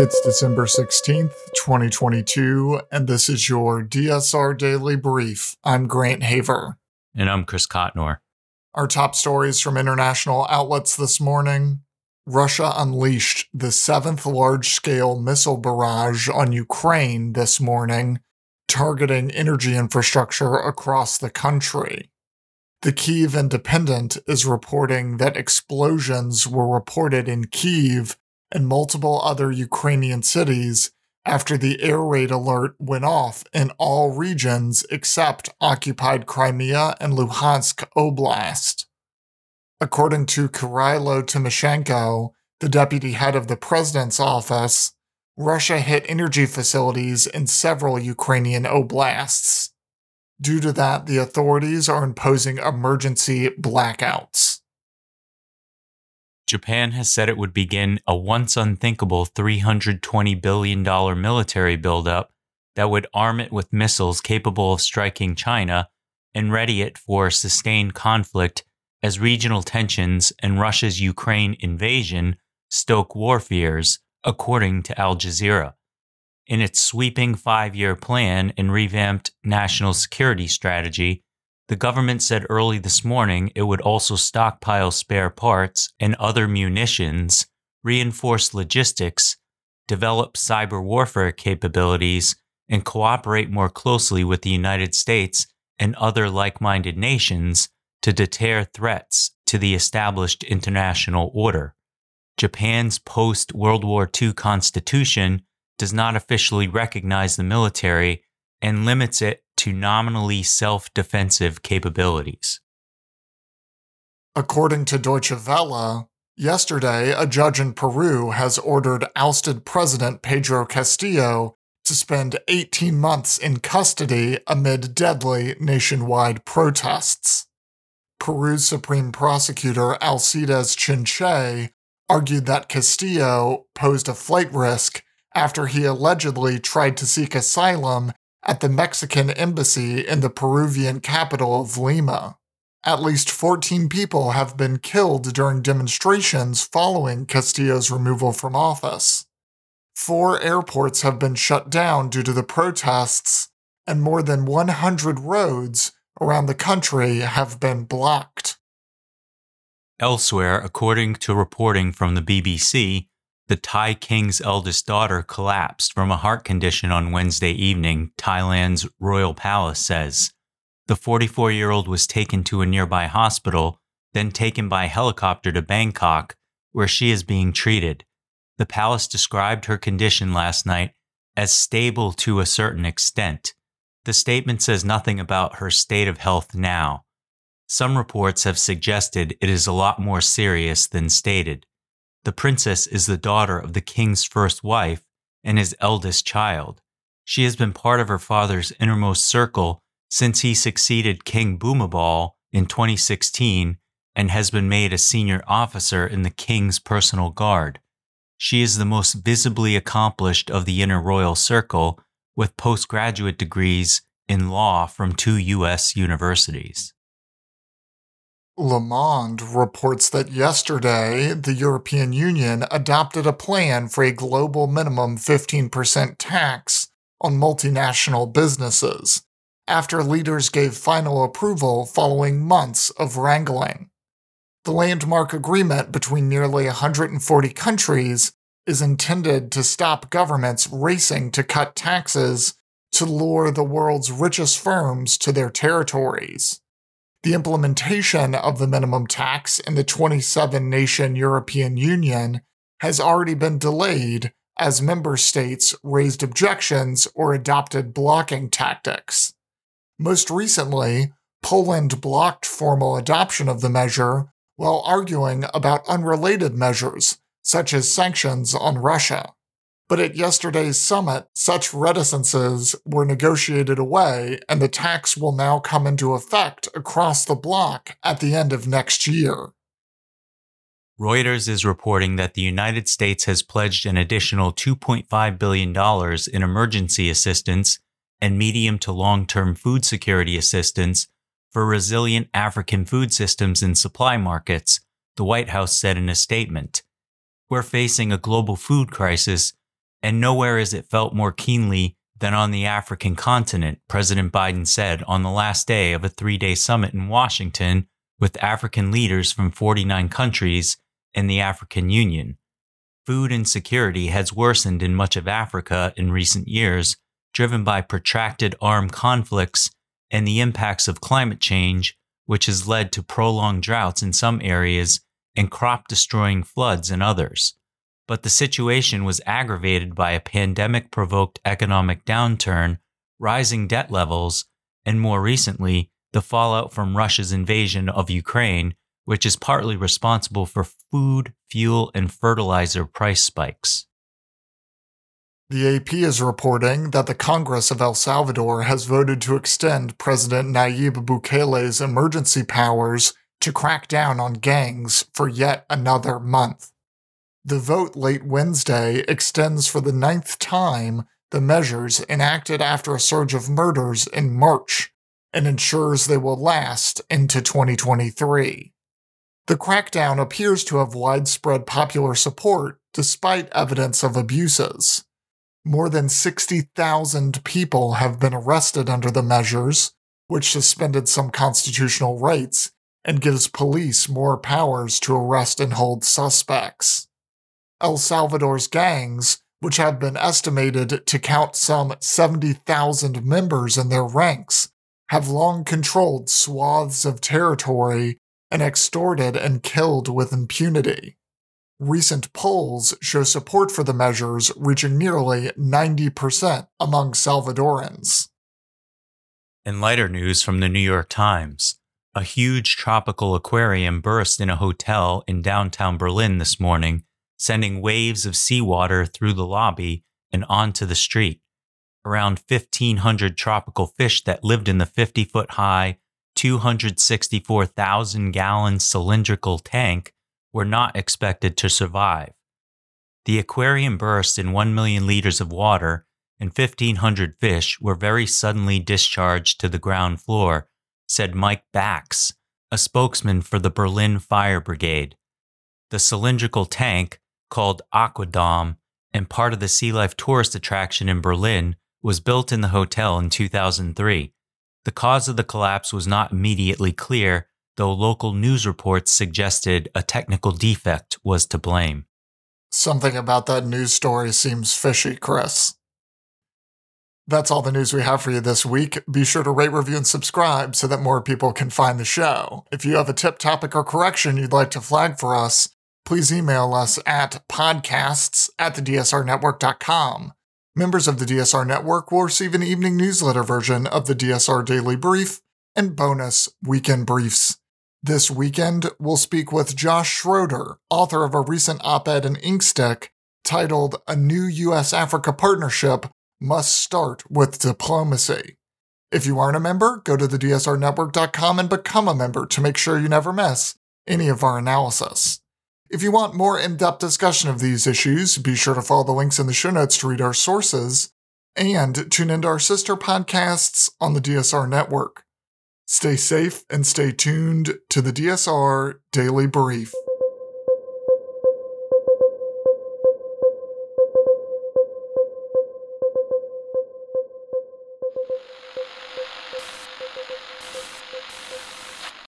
It's December 16th, 2022, and this is your DSR Daily Brief. I'm Grant Haver. And I'm Chris Cotnor. Our top stories from international outlets this morning Russia unleashed the seventh large scale missile barrage on Ukraine this morning, targeting energy infrastructure across the country. The Kiev Independent is reporting that explosions were reported in Kiev and multiple other Ukrainian cities after the air raid alert went off in all regions except occupied Crimea and Luhansk Oblast. According to Kyrylo Tymoshenko, the deputy head of the president's office, Russia hit energy facilities in several Ukrainian oblasts. Due to that, the authorities are imposing emergency blackouts. Japan has said it would begin a once unthinkable $320 billion military buildup that would arm it with missiles capable of striking China and ready it for sustained conflict as regional tensions and Russia's Ukraine invasion stoke war fears, according to Al Jazeera. In its sweeping five year plan and revamped national security strategy, the government said early this morning it would also stockpile spare parts and other munitions, reinforce logistics, develop cyber warfare capabilities, and cooperate more closely with the United States and other like minded nations to deter threats to the established international order. Japan's post World War II constitution does not officially recognize the military and limits it to nominally self defensive capabilities. According to Deutsche Welle, yesterday a judge in Peru has ordered ousted President Pedro Castillo to spend 18 months in custody amid deadly nationwide protests. Peru's Supreme Prosecutor Alcides Chinchay argued that Castillo posed a flight risk after he allegedly tried to seek asylum at the Mexican embassy in the Peruvian capital of Lima. At least 14 people have been killed during demonstrations following Castillo's removal from office. Four airports have been shut down due to the protests, and more than 100 roads around the country have been blocked. Elsewhere, according to reporting from the BBC, the Thai king's eldest daughter collapsed from a heart condition on Wednesday evening, Thailand's royal palace says. The 44 year old was taken to a nearby hospital, then taken by helicopter to Bangkok, where she is being treated. The palace described her condition last night as stable to a certain extent. The statement says nothing about her state of health now. Some reports have suggested it is a lot more serious than stated. The princess is the daughter of the king's first wife and his eldest child. She has been part of her father's innermost circle since he succeeded King Bhumibol in 2016 and has been made a senior officer in the king's personal guard. She is the most visibly accomplished of the inner royal circle with postgraduate degrees in law from two U.S. universities. Le Monde reports that yesterday the European Union adopted a plan for a global minimum 15% tax on multinational businesses after leaders gave final approval following months of wrangling. The landmark agreement between nearly 140 countries is intended to stop governments racing to cut taxes to lure the world's richest firms to their territories. The implementation of the minimum tax in the 27 nation European Union has already been delayed as member states raised objections or adopted blocking tactics. Most recently, Poland blocked formal adoption of the measure while arguing about unrelated measures, such as sanctions on Russia. But at yesterday's summit, such reticences were negotiated away, and the tax will now come into effect across the bloc at the end of next year. Reuters is reporting that the United States has pledged an additional $2.5 billion in emergency assistance and medium to long term food security assistance for resilient African food systems and supply markets, the White House said in a statement. We're facing a global food crisis And nowhere is it felt more keenly than on the African continent, President Biden said on the last day of a three day summit in Washington with African leaders from 49 countries and the African Union. Food insecurity has worsened in much of Africa in recent years, driven by protracted armed conflicts and the impacts of climate change, which has led to prolonged droughts in some areas and crop destroying floods in others but the situation was aggravated by a pandemic provoked economic downturn, rising debt levels, and more recently, the fallout from Russia's invasion of Ukraine, which is partly responsible for food, fuel, and fertilizer price spikes. The AP is reporting that the Congress of El Salvador has voted to extend President Nayib Bukele's emergency powers to crack down on gangs for yet another month. The vote late Wednesday extends for the ninth time the measures enacted after a surge of murders in March and ensures they will last into 2023. The crackdown appears to have widespread popular support despite evidence of abuses. More than 60,000 people have been arrested under the measures, which suspended some constitutional rights and gives police more powers to arrest and hold suspects. El Salvador's gangs, which have been estimated to count some 70,000 members in their ranks, have long controlled swaths of territory and extorted and killed with impunity. Recent polls show support for the measures reaching nearly 90% among Salvadorans. In lighter news from the New York Times, a huge tropical aquarium burst in a hotel in downtown Berlin this morning sending waves of seawater through the lobby and onto the street. Around 1,500 tropical fish that lived in the 50 foot high, 264,000 gallon cylindrical tank were not expected to survive. The aquarium burst in 1 million liters of water, and 1,500 fish were very suddenly discharged to the ground floor, said Mike Bax, a spokesman for the Berlin Fire Brigade. The cylindrical tank, called Aquadom and part of the Sea Life tourist attraction in Berlin was built in the hotel in 2003. The cause of the collapse was not immediately clear, though local news reports suggested a technical defect was to blame. Something about that news story seems fishy, Chris. That's all the news we have for you this week. Be sure to rate, review, and subscribe so that more people can find the show. If you have a tip, topic, or correction you'd like to flag for us, please email us at podcasts at thedsrnetwork.com. Members of the DSR Network will receive an evening newsletter version of the DSR Daily Brief and bonus weekend briefs. This weekend, we'll speak with Josh Schroeder, author of a recent op ed in Inkstick titled A New U.S. Africa Partnership Must Start with Diplomacy. If you aren't a member, go to the DSRnetwork.com and become a member to make sure you never miss any of our analysis. If you want more in depth discussion of these issues, be sure to follow the links in the show notes to read our sources and tune into our sister podcasts on the DSR network. Stay safe and stay tuned to the DSR Daily Brief.